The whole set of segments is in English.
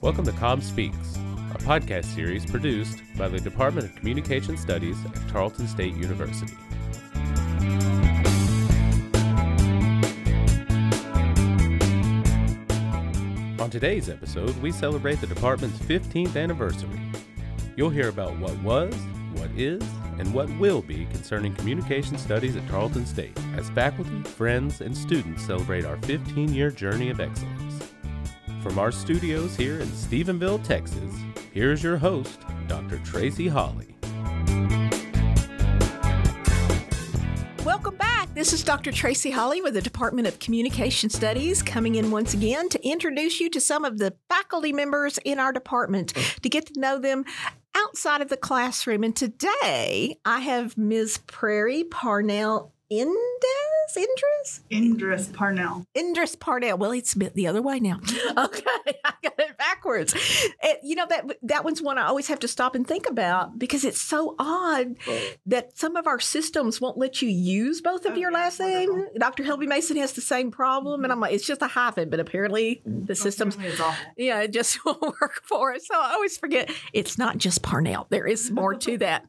Welcome to Comm Speaks, a podcast series produced by the Department of Communication Studies at Tarleton State University. On today's episode, we celebrate the department's 15th anniversary. You'll hear about what was, what is, and what will be concerning communication studies at Tarleton State as faculty, friends, and students celebrate our 15 year journey of excellence. From our studios here in Stephenville, Texas, here's your host, Dr. Tracey Holley. Welcome back. This is Dr. Tracey Holley with the Department of Communication Studies coming in once again to introduce you to some of the faculty members in our department to get to know them outside of the classroom. And today I have Ms. Prairie Parnell Indes? Endres? Endres Parnell. Endres Parnell. Well, it's the other way now. Okay, I got it backwards. It, you know that that one's one I always have to stop and think about because it's so odd that some of our systems won't let you use both of Oh, your last name. Dr. Helby Mason has the same problem, and I'm like, it's just a hyphen, but apparently the oh, systems. Apparently Yeah, it just won't work for us. So I always forget it's not just Parnell. There is more to that.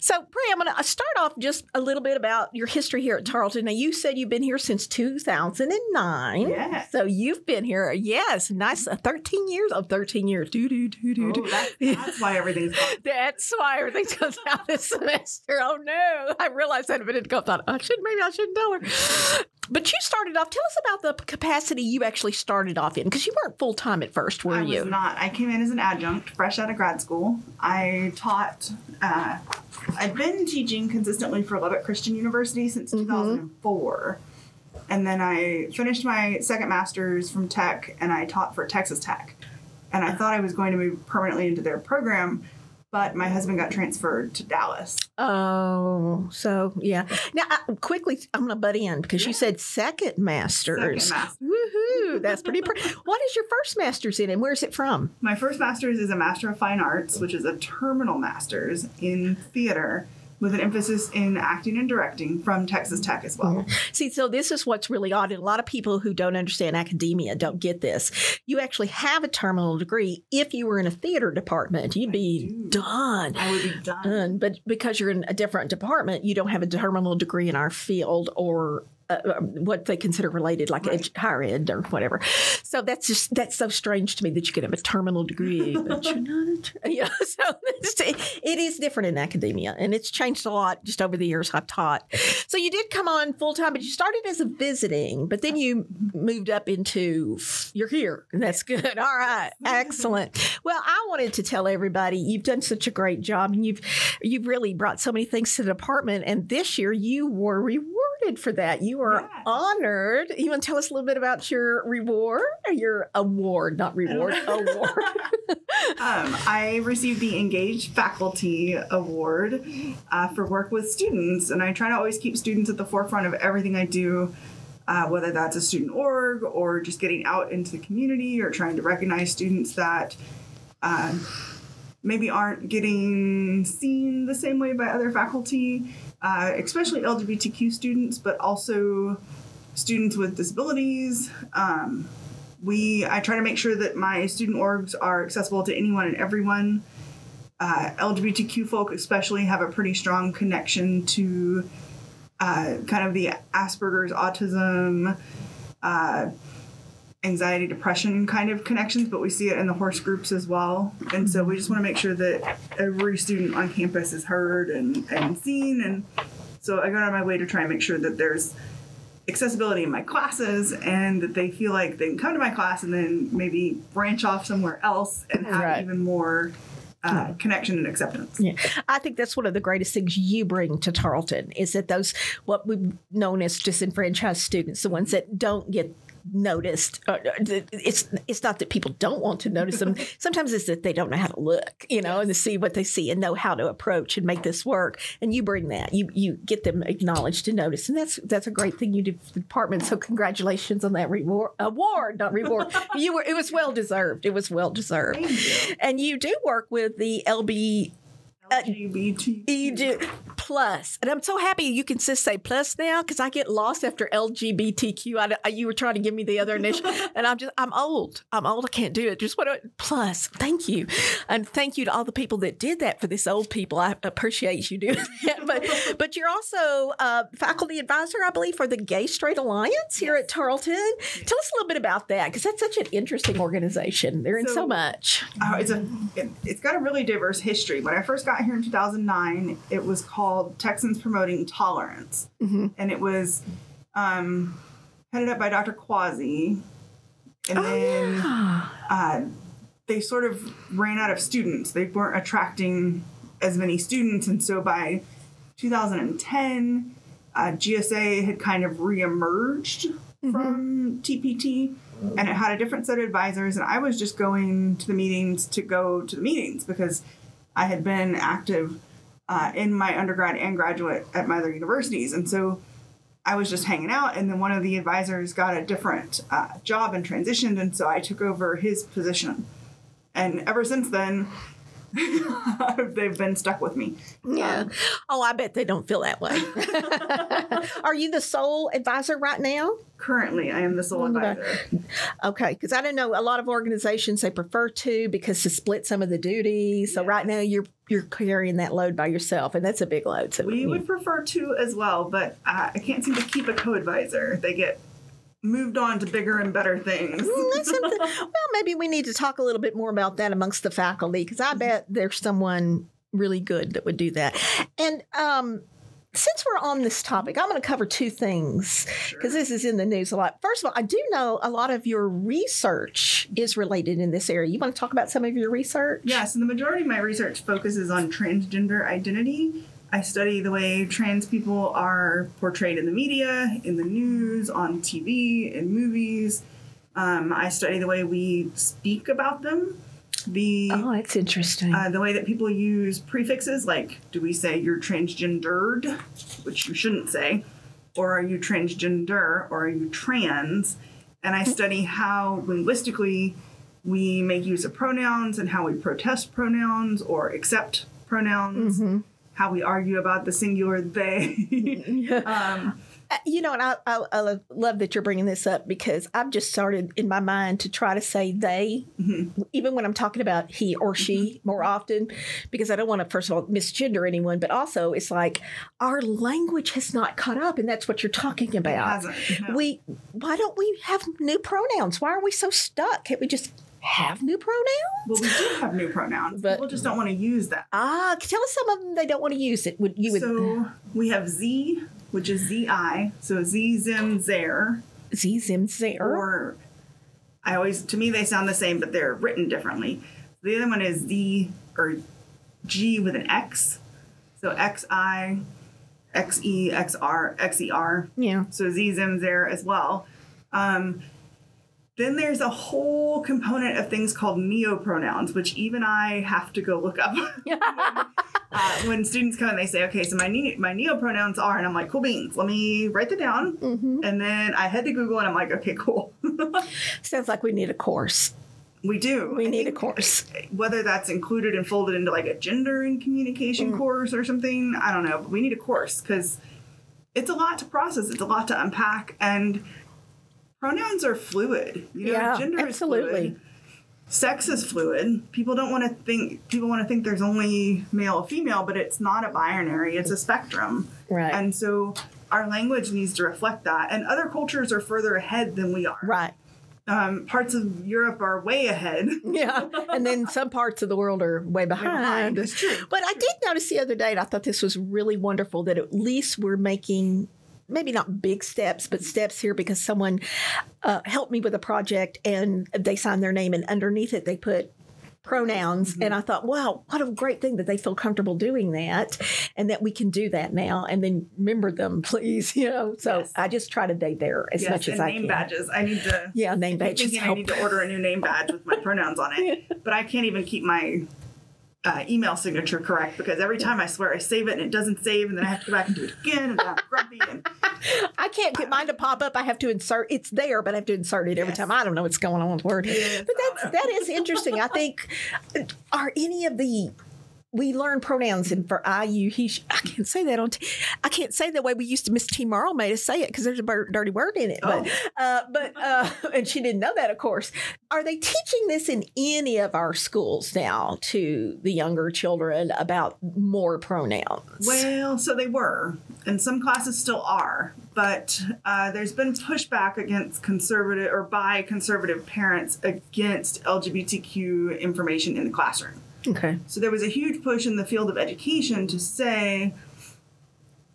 So, Pri, I'm going to uh, start off just a little bit about your history here at Tarleton. Now, you said you've been here since 2009. Yes. So you've been here, yes, nice, uh, 13 years. Oh, 13 years. Do, do, do, do, Oh, that's, why everything's. That's why everything comes out this semester. Oh no! I realized that a minute ago. I thought I should maybe I shouldn't tell her. But you started off. Tell us about the capacity you actually started off in, because you weren't full time at first, were I you? was not. I came in as an adjunct, fresh out of grad school. I taught. Uh, I've been teaching consistently for Lubbock Christian University since Mm-hmm. 2004, and then I finished my second master's from Tech, and I taught for Texas Tech. And I thought I was going to move permanently into their program, but my husband got transferred to Dallas. Oh, so yeah. Now, I, quickly, I'm going to butt in because you said second masters. Second master. Woohoo! That's pretty. Pr- what is your first master's in, and where's it from? My first master's is a Master of Fine Arts, which is a terminal master's in theater with an emphasis in acting and directing from Texas Tech as well. See, so this is what's really odd. And a lot of people who don't understand academia don't get this. You actually have a terminal degree. If you were in a theater department, you'd be do. done. I would be done. Done. But because you're in a different department, you don't have a terminal degree in our field or uh, what they consider related, like Right. edu- higher ed or whatever. So that's just that's so strange to me that you could have a terminal degree, but you're not a ter- yeah. So it is different in academia, and it's changed a lot just over the years I've taught. So you did come on full time, but you started as a visiting, but then you moved up into you're here, and that's good. All right, excellent. Well, I wanted to tell everybody you've done such a great job, and you've you've really brought so many things to the department, and this year you were rewarded for that. You are Yes. honored. You want to tell us a little bit about your reward, your award, not reward, award. Um, I received the Engaged Faculty Award uh, for work with students, and I try to always keep students at the forefront of everything I do. Uh, whether that's a student org or just getting out into the community or trying to recognize students that uh, maybe aren't getting seen the same way by other faculty, uh, especially LGBTQ students, but also students with disabilities. Um, we I try to make sure that my student orgs are accessible to anyone and everyone. Uh, LGBTQ folk especially have a pretty strong connection to uh, kind of the Asperger's, autism, uh, anxiety, depression kind of connections, but we see it in the horse groups as well. And so we just want to make sure that every student on campus is heard and, and seen. And so I go out of my way to try and make sure that there's accessibility in my classes and that they feel like they can come to my class and then maybe branch off somewhere else and have Right. even more uh, connection and acceptance. Yeah, I think that's one of the greatest things you bring to Tarleton is that those what we've known as disenfranchised students, the ones that don't get noticed. Uh, it's it's not that people don't want to notice them. Sometimes it's that they don't know how to look, you know, and to see what they see and know how to approach and make this work. And you bring that. You you get them acknowledged and noticed, and that's that's a great thing you do for the department. So congratulations on that reward award, not reward. you were it was well deserved. It was well deserved. You. And you do work with the LB LGBT. you do. plus. And I'm so happy you can just say plus now because I get lost after LGBTQ. I, you were trying to give me the other initial, and I'm just, I'm old. I'm old. I can't do it. Just what, plus. Thank you. And thank you to all the people that did that for this old people. I appreciate you doing that. But, but you're also uh, faculty advisor, I believe, for the Gay Straight Alliance here at Tarleton. Tell us a little bit about that because that's such an interesting organization. They're in so, So- much. Oh, it's a it, it's got a really diverse history. When I first got here in 2009, it was called Texans Promoting Tolerance, and it was um, headed up by Dr. Quasi, and then uh, they sort of ran out of students. They weren't attracting as many students, and so by 2010, uh, GSA had kind of reemerged from TPT, and it had a different set of advisors. And I was just going to the meetings to go to the meetings because I had been active uh, in my undergrad and graduate at my other universities, and so I was just hanging out. And then one of the advisors got a different uh, job and transitioned, and so I took over his position. And ever since then, they've been stuck with me. Yeah. oh, I bet they don't feel that way. Are you the sole advisor right now? Currently, I am the sole advisor. Okay, because I don't know a lot of organizations they prefer to because to split some of the duties. So right now you're you're carrying that load by yourself, and that's a big load. So We would prefer to as well, but uh, I can't seem to keep a co-advisor. They get moved on to bigger and better things. Mm, well, maybe we need to talk a little bit more about that amongst the faculty because I bet there's someone really good that would do that. And um, since we're on this topic, I'm going to cover two things because this is in the news a lot. First of all, I do know a lot of your research is related in this area. You want to talk about some of your research? Yes, and the majority of my research focuses on transgender identity. I study the way trans people are portrayed in the media, in the news, on TV, in movies. Um, I study the way we speak about them, the Oh, that's interesting. uh, the way that people use prefixes, like do we say you're transgendered, which you shouldn't say, or are you transgender, or are you trans? And I study how linguistically we make use of pronouns and how we protest pronouns or accept pronouns, how we argue about the singular they. um, Uh, you know, and I, I, I love that you're bringing this up because I've just started in my mind to try to say they, even when I'm talking about he or she more often, because I don't want to, first of all, misgender anyone, but also it's like our language has not caught up, and that's what you're talking about. no. We, why don't we have new pronouns? Why are we so stuck? Can't we just have new pronouns? well, we do have new pronouns. But- People just don't want to use that. Ah, tell us some of them they don't want to use it. Would you would So we have Z, which is ZI. So Z, Zim, Zer. Z Zim Zer? or I always to me they sound the same, but they're written differently. The other one is Z or G with an X, so X I, X E, X R, X E R. Yeah. So Z Zim there as well. Um, then there's a whole component of things called neopronouns, which even I have to go look up. uh, when students come and they say, "Okay, so my ne- my neopronouns are," and I'm like, "Cool beans, let me write that down." And then I head to Google and I'm like, "Okay, cool." Sounds like we need a course. we do. We I need a course. Whether that's included and folded into like a gender and communication Mm. course or something, I don't know. But we need a course because it's a lot to process. It's a lot to unpack, and pronouns are fluid. You know, Yeah, gender absolutely. is fluid. Sex is fluid. People don't want to think. People want to think there's only male or female, but it's not a binary. It's a spectrum. Right. And so our language needs to reflect that. And other cultures are further ahead than we are. Right. Um, parts of Europe are way ahead. Yeah. And then some parts of the world are way behind. behind. It's true. But I did notice the other day, and I thought this was really wonderful that at least we're making maybe not big steps, but steps here because someone uh, helped me with a project and they signed their name, and underneath it, they put pronouns and i thought wow what a great thing that they feel comfortable doing that and that we can do that now and then remember them please you know so Yes. i just try to date there as yes, much as i name can badges. I need to. yeah name badges I need to order a new name badge with my pronouns on it, but I can't even keep my uh, email signature correct because every time I swear I save it and it doesn't save, and then I have to go back and do it again, and I'm grumpy. And I can't get mine to pop up. I have to insert. It's there, but I have to insert it every Yes. time. I don't know what's going on with Word. Yes, but I that's that is interesting. I think are any of the we learn pronouns and for I, you, he, sh- I can't say that on, t- I can't say the way we used to, Miss T. Marl made us say it because there's a dirty word in it. But, uh, but, uh, and she didn't know that, of course. Are they teaching this in any of our schools now to the younger children about more pronouns? Well, so they were, and some classes still are, but uh, there's been pushback against conservative or by conservative parents against LGBTQ information in the classroom. Okay. So there was a huge push in the field of education to say,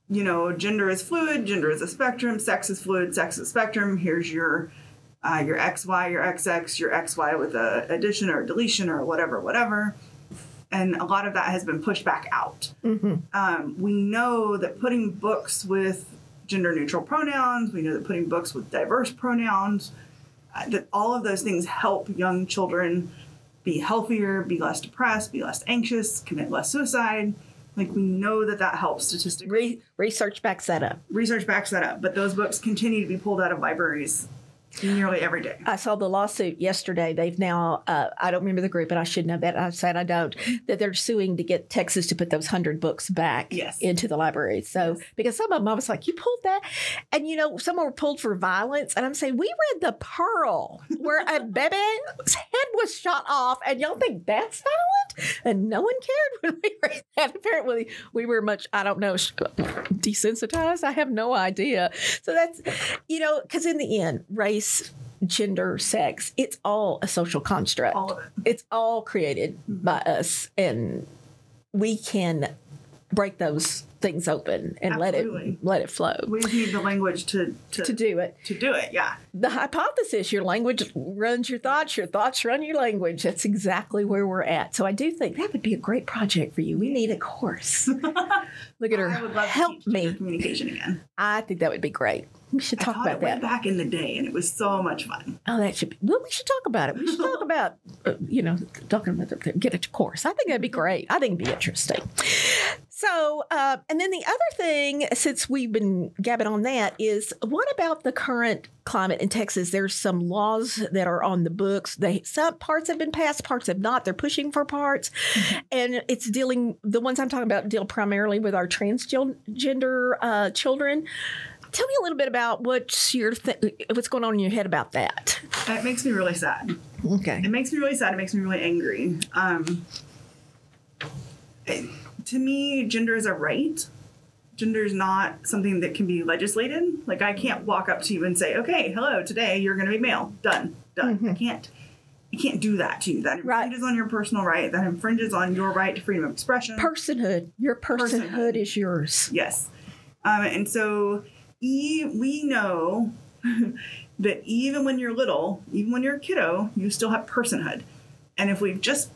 you know, gender is fluid, gender is a spectrum, sex is fluid, sex is a spectrum. Here's your uh, your XY, your XX, your XY with a addition or a deletion or whatever, whatever. And a lot of that has been pushed back out. Um, we know that putting books with gender neutral pronouns, we know that putting books with diverse pronouns, uh, that all of those things help young children be healthier, be less depressed, be less anxious, commit less suicide. Like we know that that helps statistically. Re- research backs that up. Research backs that up, but those books continue to be pulled out of libraries nearly every day. I saw the lawsuit yesterday. They've now, uh, I don't remember the group, and I should know that. I said I don't, that they're suing to get Texas to put those 100 books back Yes. into the library. So, because some of them, I was like, you pulled that? And, you know, some were pulled for violence. And I'm saying, we read The Pearl, where a baby's head was shot off, and y'all think that's violent? And no one cared when we read that. Apparently, we were much, I don't know, desensitized. I have no idea. So that's, you know, because in the end, race, gender, sex, it's all a social construct. All it. It's all created by us, and we can break those things open and let it let it flow. We need the language to to, To do it, to do it. Yeah. the hypothesis your language runs your thoughts, your thoughts run your language. That's exactly where we're at. So I do think that would be a great project for you. We need a course. Look at her. I would love Help gender me. communication again. I think that would be great. We should talk about that. back in the day, and it was so much fun. Oh, that should be. Well, we should talk about it. We should talk about, uh, you know, talking about the, get a course. I think that'd be great. I think it'd be interesting. So, uh, and then the other thing, since we've been gabbing on that, is what about the current climate in Texas? There's some laws that are on the books. They some parts have been passed, parts have not. They're pushing for parts, and it's dealing. The ones I'm talking about deal primarily with our transgender uh, children. Tell me a little bit about what's your th- what's going on in your head about that. It makes me really sad. Okay. It makes me really sad. It makes me really angry. Um, it- to me, gender is a right. Gender is not something that can be legislated. Like I can't walk up to you and say, "Okay, hello, today you're going to be male." Done. Done. I can't. I can't do that to you. That Right. infringes on your personal right. That infringes on your right to freedom of expression. Personhood. Your personhood, Personhood. is yours. Yes. Um, and so e- we know that even when you're little, even when you're a kiddo, you still have personhood. And if we've just,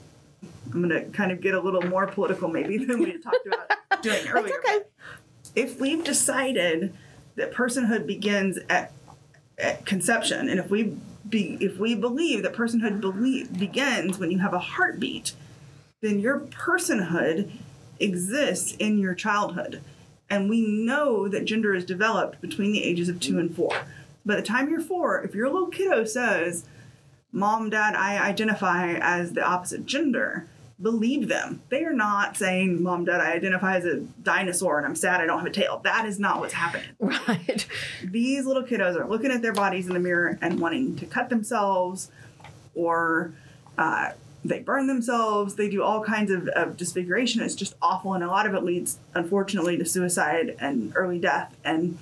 I'm going to kind of get a little more political maybe than we had talked about doing earlier. okay. If we've decided that personhood begins at, at conception, and if we be, if we believe that personhood believe, begins when you have a heartbeat, then your personhood exists in your childhood. And we know that gender is developed between the ages of two and four. By the time you're four, if your little kiddo says, Mom, Dad, I identify as the opposite gender, believe them. They are not saying, Mom, Dad, I identify as a dinosaur and I'm sad I don't have a tail. That is not what's happening Right. these little kiddos are looking at their bodies in the mirror and wanting to cut themselves or uh, they burn themselves they do all kinds of, of disfiguration it's just awful and a lot of it leads unfortunately to suicide and early death and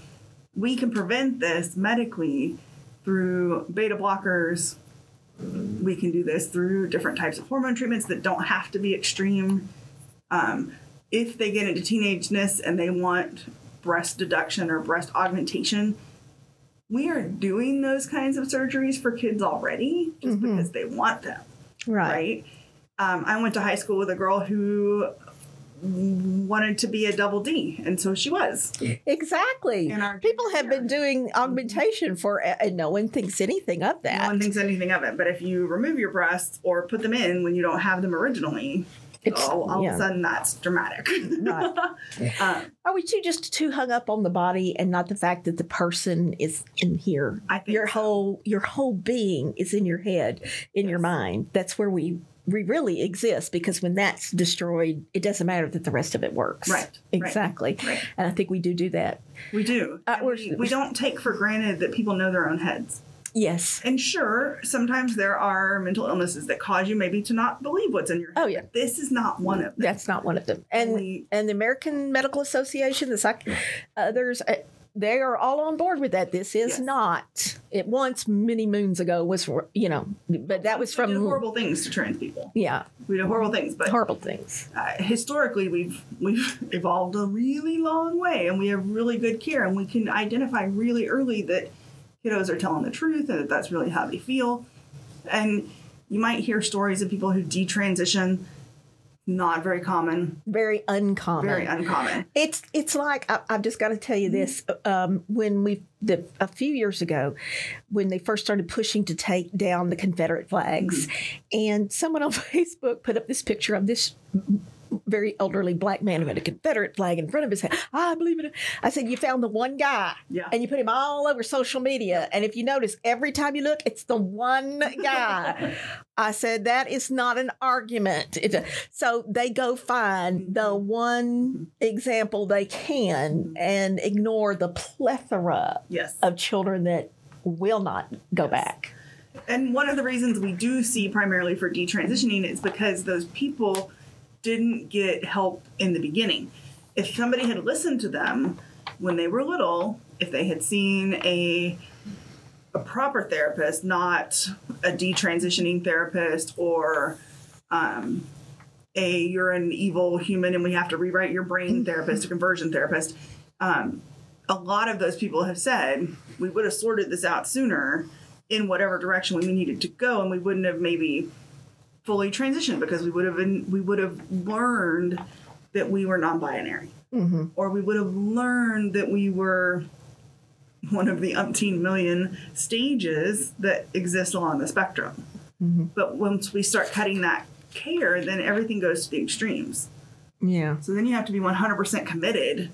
we can prevent this medically through beta blockers we can do this through different types of hormone treatments that don't have to be extreme um, if they get into teenageness and they want breast deduction or breast augmentation, we are doing those kinds of surgeries for kids already just because they want them, Right. right? Um, I went to high school with a girl who wanted to be a double D, and so she was. Exactly. In our People have been doing augmentation for, and no one thinks anything of that. No one thinks anything of it, but if you remove your breasts or put them in when you don't have them originally, It's- all, all yeah. of a sudden that's dramatic. Right. um, Are we too just too hung up on the body and not the fact that the person is in here? I think your so. whole your whole being is in your head, in your mind. That's where we we really exist because when that's destroyed, it doesn't matter that the rest of it works. Right, Exactly. right. And I think we do do that. We do. Uh, we, we don't take for granted that people know their own heads. Yes. And sure, sometimes there are mental illnesses that cause you maybe to not believe what's in your head. Oh, yeah. This is not one of them. That's not one of them. And We- and the American Medical Association, the psych, others, uh, they are all on board with that. This is Yes. not. It once many moons ago was, you know, but that was from horrible things to trans people. yeah We did horrible things, but horrible things. uh, historically we've we've evolved a really long way and we have really good care and we can identify really early that kiddos are telling the truth and that that's really how they feel and you might hear stories of people who detransition not very common Very uncommon. very uncommon It's it's like I, I've just got to tell you this. Um, when we the a few years ago, when they first started pushing to take down the Confederate flags, and someone on Facebook put up this picture of this very elderly black man who had a Confederate flag in front of his head. I believe it. I said, you found the one guy, Yeah. and you put him all over social media. And if you notice, every time you look, it's the one guy. I said that is not an argument. A- so they go find mm-hmm. the one example they can mm-hmm. and ignore the plethora yes of children that will not go back. and one of the reasons we do see primarily for detransitioning is because those people didn't get help in the beginning. If somebody had listened to them when they were little, if they had seen a a proper therapist, not a detransitioning therapist or um, a you're an evil human and we have to rewrite your brain therapist, a conversion therapist. Um, a lot of those people have said we would have sorted this out sooner in whatever direction we needed to go, and we wouldn't have maybe fully transitioned because we would have been we would have learned that we were non-binary, mm-hmm. or we would have learned that we were one of the umpteen million stages that exist along the spectrum. Mm-hmm. But once we start cutting that care, then everything goes to the extremes. Yeah. So then you have to be 100% committed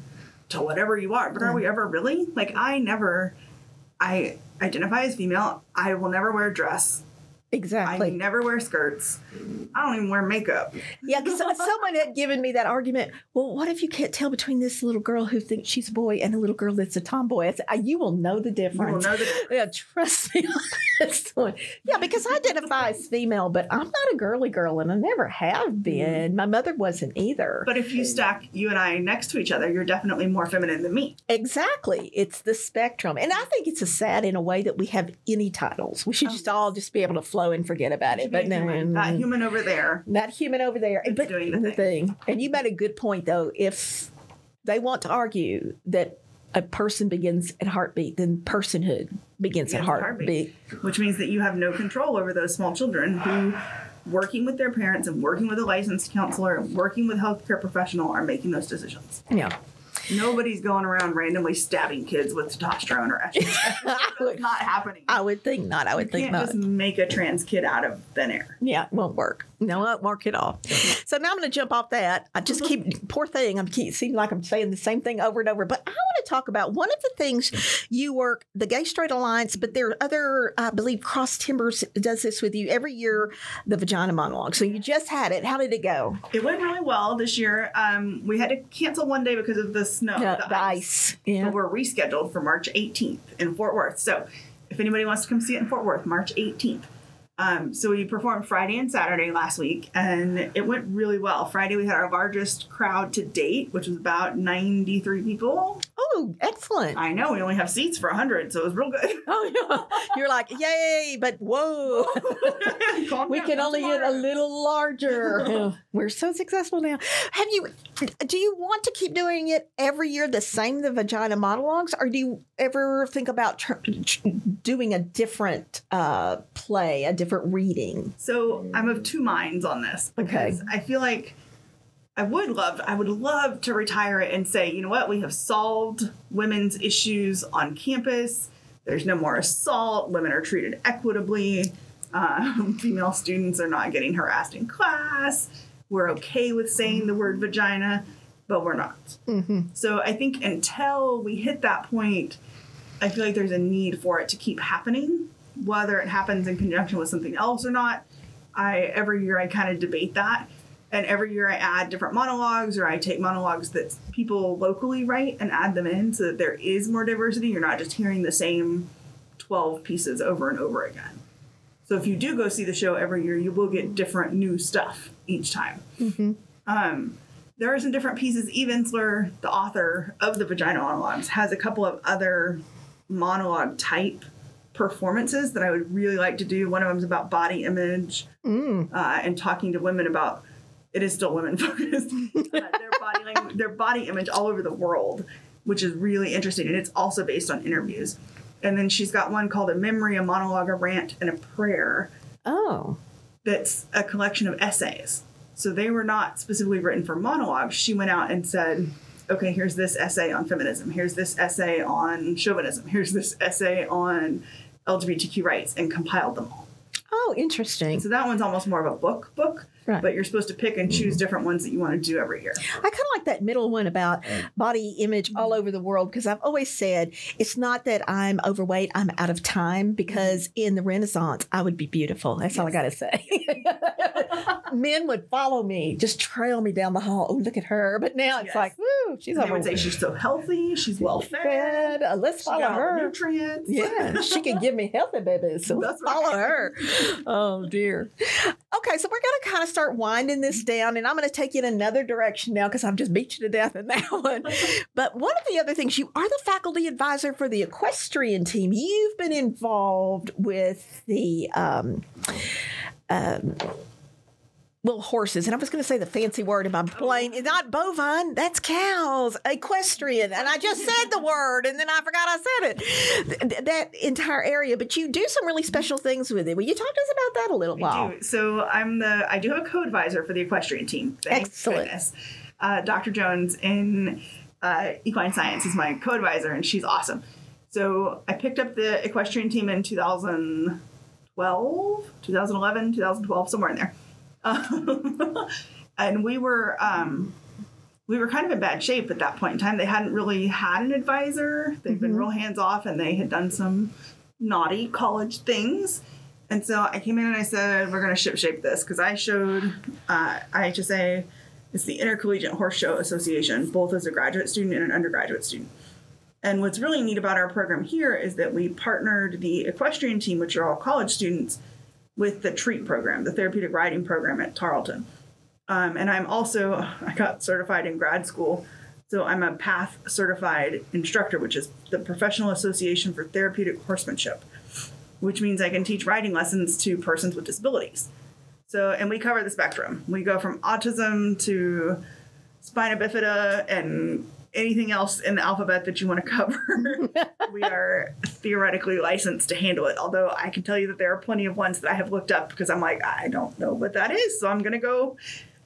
to whatever you are. But are we ever really? Like, I never, I identify as female. I will never wear a dress. I Exactly. never wear skirts. I don't even wear makeup. Yeah, because someone had given me that argument. Well, what if you can't tell between this little girl who thinks she's a boy and a little girl that's a tomboy? I said, "Ah, you will know the difference. You will difference. know that. yeah, trust me on this one. Yeah, because I identify as female, but I'm not a girly girl, and I never have been. My mother wasn't either. But if you stack you and I next to each other, you're definitely more feminine than me. exactly, it's the spectrum, and I think it's a sad in a way that we have any titles. We should just all just be able to flow and forget about it. But no, that human over there. that human over there. But doing the the thing. And you made a good point though. If they want to argue that a person begins at heartbeat, then personhood begins at Begins at heartbeat. which means that you have no control over those small children who working with their parents and working with a licensed counselor and working with healthcare professional are making those decisions. Yeah. Nobody's going around randomly stabbing kids with testosterone or estrogen. I That's would, not happening. I would think not. I would you think not. just make a trans kid out of thin air. Yeah, it won't work. No, mark it won't work at all. So now I'm going to jump off that. I just keep, poor thing, I'm keep seem like I'm saying the same thing over and over. But I want to talk about one of the things you work, the Gay Straight Alliance, but there are other, I believe, Cross Timbers does this with you every year, the Vagina Monologue. So you just had it. How did it go? It went really well this year. Um, we had to cancel one day because of the snow, Yeah, the, the ice. ice. Yeah. But we're rescheduled for March 18th in Fort Worth. So if anybody wants to come see it in Fort Worth, March 18th. Um, so we performed Friday and Saturday last week, and it went really well. Friday we had our largest crowd to date, which was about 93 people. Oh, excellent. I know we only have seats for 100, so it was real good. Oh, yeah. You're like, yay, but whoa. We down, can only get a little larger. We're so successful now. Have you? Do you want to keep doing it every year the same, the vagina monologues, or do you ever think about tr- tr- doing a different uh, play, a different reading? So I'm of two minds on this Okay. because I feel like I would love, I would love to retire it and say, you know what, we have solved women's issues on campus. There's no more assault. Women are treated equitably. Um, female students are not getting harassed in class. We're okay with saying the word vagina, but we're not. Mm-hmm. So I think until we hit that point, I feel like there's a need for it to keep happening, whether it happens in conjunction with something else or not. I every year I kind of debate that. And every year I add different monologues or I take monologues that people locally write and add them in so that there is more diversity. You're not just hearing the same 12 pieces over and over again. So if you do go see the show every year, you will get different new stuff each time. Um, there are some different pieces. Eve Ensler, the author of the Vagina Monologues, has a couple of other monologue type performances that I would really like to do. One of them is about body image uh, and talking to women about it is still women focused uh, their body language, their body image all over the world, which is really interesting, and it's also based on interviews. And then she's got one called a memory, a monologue, a rant, and a prayer Oh. that's a collection of essays. So they were not specifically written for monologues. She went out and said, okay, here's this essay on feminism. Here's this essay on chauvinism. Here's this essay on LGBTQ rights and compiled them all. Oh, interesting. So that one's almost more of a book book, Right. but you're supposed to pick and choose different ones that you want to do every year. I kind of like that middle one about body image all over the world because I've always said it's not that I'm overweight, I'm out of time because in the Renaissance, I would be beautiful. That's all I got to say. Men would follow me, just trail me down the hall. Oh, look at her. But now it's Yes. like, woo, she's They would say she's so healthy, she's well fed, Fed. Uh, let's she follow got her. nutrients. Yeah, she can give me healthy babies. So let's right. follow her. Oh dear. Okay, so we're going to kind of start winding this down, and I'm going to take you in another direction now because I've just beat you to death in that one. but one of the other things, you are the faculty advisor for the equestrian team. You've been involved with the. Um, um, little horses, and I was going to say the fancy word in my brain. It's not bovine, that's cows, equestrian. And I just said the word, and then I forgot I said it. Th- that entire area, but you do some really special things with it. Will you talk to us about that a little I while? do. So I'm the I do have a co-advisor for the equestrian team. Thank Excellent. goodness. Uh, Dr. Jones in uh, equine science is my co-advisor, and she's awesome. So I picked up the equestrian team in 2012, 2011, 2012, somewhere in there. Um, and we were um, we were kind of in bad shape at that point in time. They hadn't really had an advisor. They've been real hands off, and they had done some naughty college things. And so I came in and I said, we're going to ship shape this because I showed uh, IHSA, it's the Intercollegiate Horse Show Association, both as a graduate student and an undergraduate student. And what's really neat about our program here is that we partnered the equestrian team, which are all college students, with the TREAT program, the therapeutic riding program at Tarleton. Um, and I'm also, I got certified in grad school. So I'm a PATH certified instructor, which is the Professional Association for Therapeutic Horsemanship which means I can teach riding lessons to persons with disabilities. So, and we cover the spectrum. We go from autism to spina bifida and anything else in the alphabet that you want to cover. we are theoretically licensed to handle it. Although I can tell you that there are plenty of ones that I have looked up because I'm like, I don't know what that is. So I'm going to go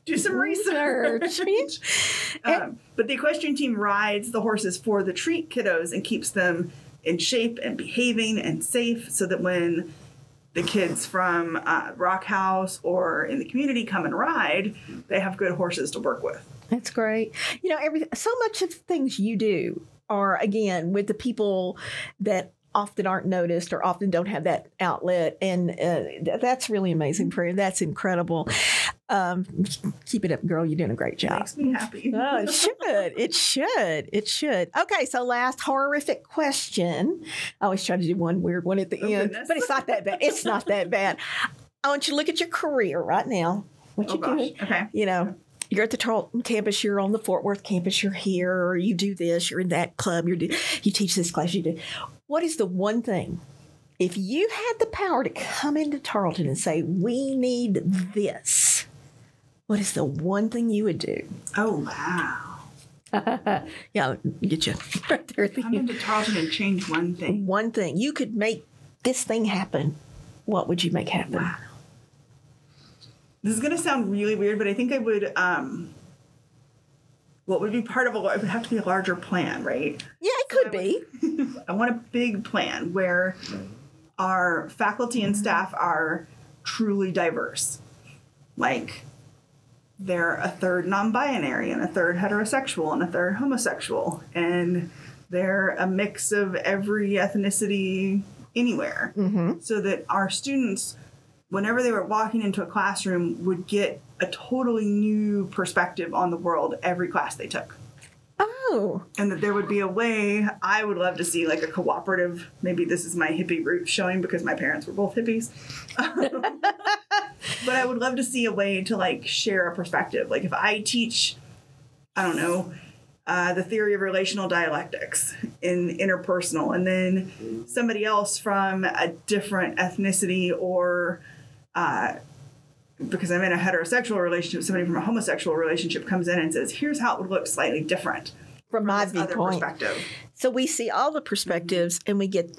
do some research. um, but the equestrian team rides the horses for the treat kiddos and keeps them in shape and behaving and safe so that when the kids from uh, Rock House or in the community come and ride, they have good horses to work with. That's great. You know, every so much of the things you do are again with the people that often aren't noticed or often don't have that outlet, and uh, th- that's really amazing. Prairie, that's incredible. Um, keep it up, girl. You're doing a great job. Makes me happy. Oh, it should. It should. It should. Okay, so last horrific question. I always try to do one weird one at the Oh, end, goodness. but it's not that bad. It's not that bad. I want you to look at your career right now. What Oh you gosh. doing? Okay. You know, you're at the Tarleton campus. You're on the Fort Worth campus. You're here. Or you do this. You're in that club. You're do, you teach this class. You do. What is the one thing? If you had the power to come into Tarleton and say, "We need this," what is the one thing you would do? Oh wow. Yeah, I'll get you right there at the I'm end. into Tarleton and change one thing. One thing you could make this thing happen. What would you make happen? Wow. This is gonna sound really weird, but I think I would. um What would be part of a? It would have to be a larger plan, right? Yeah, it could be. I want a big plan where our faculty and staff are truly diverse. Like they're a third non binary and a third heterosexual and a third homosexual. And they're a mix of every ethnicity anywhere. So that our students whenever they were walking into a classroom, would get a totally new perspective on the world every class they took. Oh, And that there would be a way, I would love to see like a cooperative, maybe this is my hippie root showing because my parents were both hippies. but I would love to see a way to like share a perspective. Like if I teach, I don't know, uh, the theory of relational dialectics in interpersonal, and then somebody else from a different ethnicity or uh, because I'm in a heterosexual relationship, somebody from a homosexual relationship comes in and says, "Here's how it would look slightly different from my other viewpoint. perspective." So we see all the perspectives and we get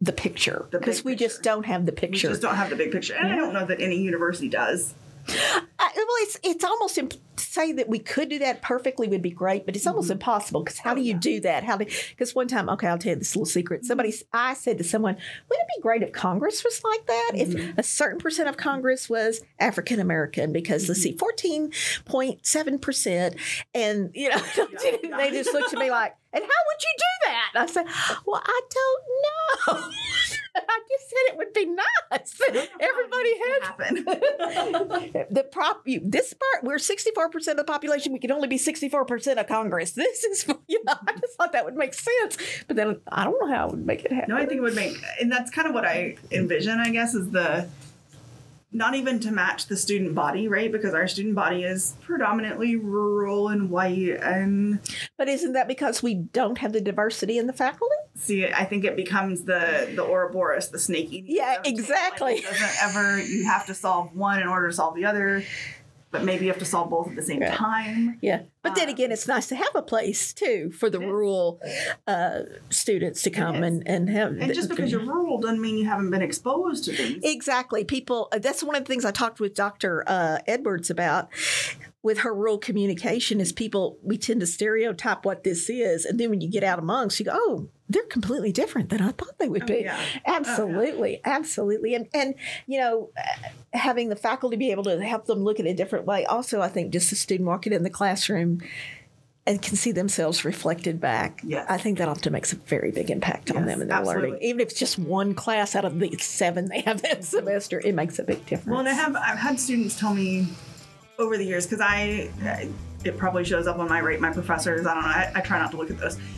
the picture because we just don't have the picture. We just don't have the big picture, and I don't know that any university does. I, well, it's it's almost imp- to say that we could do that perfectly would be great, but it's almost mm-hmm. impossible because how do oh, you do that? How do? Because one time, okay, I'll tell you this little secret. Mm-hmm. Somebody, I said to someone, "Wouldn't it be great if Congress was like that? If mm-hmm. a certain percent of Congress was African American? Because let's see, fourteen point seven percent, and you know, they just looked at me like, "And how would you do that?" I said, "Well, I don't know." I just said it would be nice. Everybody has happen. the prop you, this part we're 64% of the population we can only be 64% of congress this is you know i just thought that would make sense but then i don't know how it would make it happen No, I think it would make, and that's kind of what I envision. I guess is the not even to match the student body, right? Because our student body is predominantly rural and white, and but isn't that because we don't have the diversity in the faculty see, I think it becomes the the Ouroboros, the snake eating. Yeah, exactly. Like, it doesn't ever. You have to solve one in order to solve the other, but maybe you have to solve both at the same Yeah. time. yeah but then Uh, again it's nice to have a place too for the rural uh, students to come and, and have And just because you're rural doesn't mean you haven't been exposed to things. Exactly. People, uh, that's one of the things I talked with Dr. Uh, Edwards about with her rural communication is people, we tend to stereotype what this is. And then when you get out amongst, you go, oh, they're completely different than I thought they would Oh, be. yeah. Absolutely. Absolutely. And, and, you know, uh, having the faculty be able to help them look at it a different way. Also, I think just the student walking in the classroom and can see themselves reflected back. Yes. I think that often makes a very big impact on them and their learning. Even if it's just one class out of the seven they have that semester, it makes a big difference. Well, and I have I've had students tell me over the years because I, I it probably shows up on my rate my professors. I don't know. I, I try not to look at those.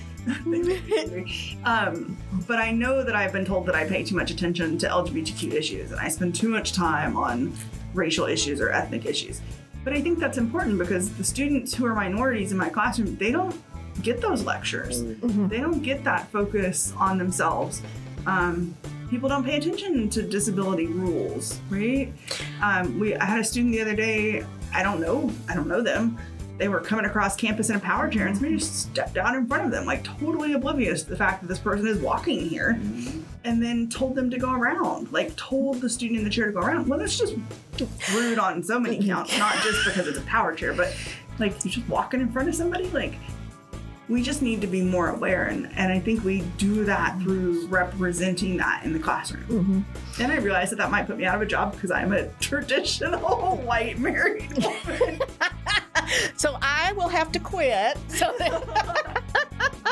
They make me angry. um, but I know that I've been told that I pay too much attention to LGBTQ issues and I spend too much time on racial issues or ethnic issues. But I think that's important because the students who are minorities in my classroom, they don't get those lectures. They don't get that focus on themselves. Um, people don't pay attention to disability rules, right? Um, we I had a student the other day. I don't know. I don't know them. They were coming across campus in a power chair, and somebody just stepped out in front of them, like totally oblivious to the fact that this person is walking here, mm-hmm. and then told them to go around. Like told the student in the chair to go around. Well, that's just rude on so many counts, not just because it's a power chair, but like you're just walking in front of somebody, like we just need to be more aware and, and i think we do that through representing that in the classroom mm-hmm. and i realize that that might put me out of a job because i'm a traditional white married woman so I will have to quit. So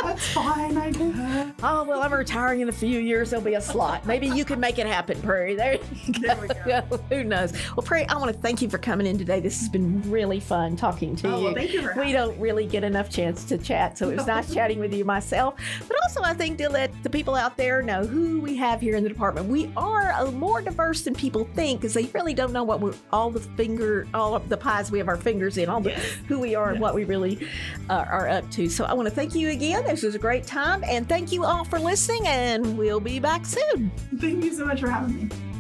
that's fine i guess oh well, I'm retiring in a few years. There'll be a slot. Maybe you can make it happen, Prairie. There. There we go. Who knows? Well, Prairie, I want to thank you for coming in today. This has been really fun talking to Oh, you. well, thank you we don't really get enough chance to chat, so it was nice chatting with you myself. But also, I think to let the people out there know who we have here in the department. We are a more diverse than people think because they really don't know what we're all the finger, all of the pies we have our fingers in, all the Yes. who we are and what we really uh, are up to. So I want to thank you again. This was a great time, and thank you all for listening. And we'll be back soon. thank you so much for having me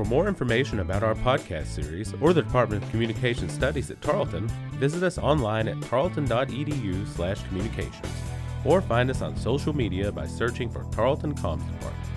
For more information about our podcast series or the Department of Communication Studies at Tarleton, visit us online at tarleton.edu slash communications or find us on social media by searching for Tarleton Comms Department.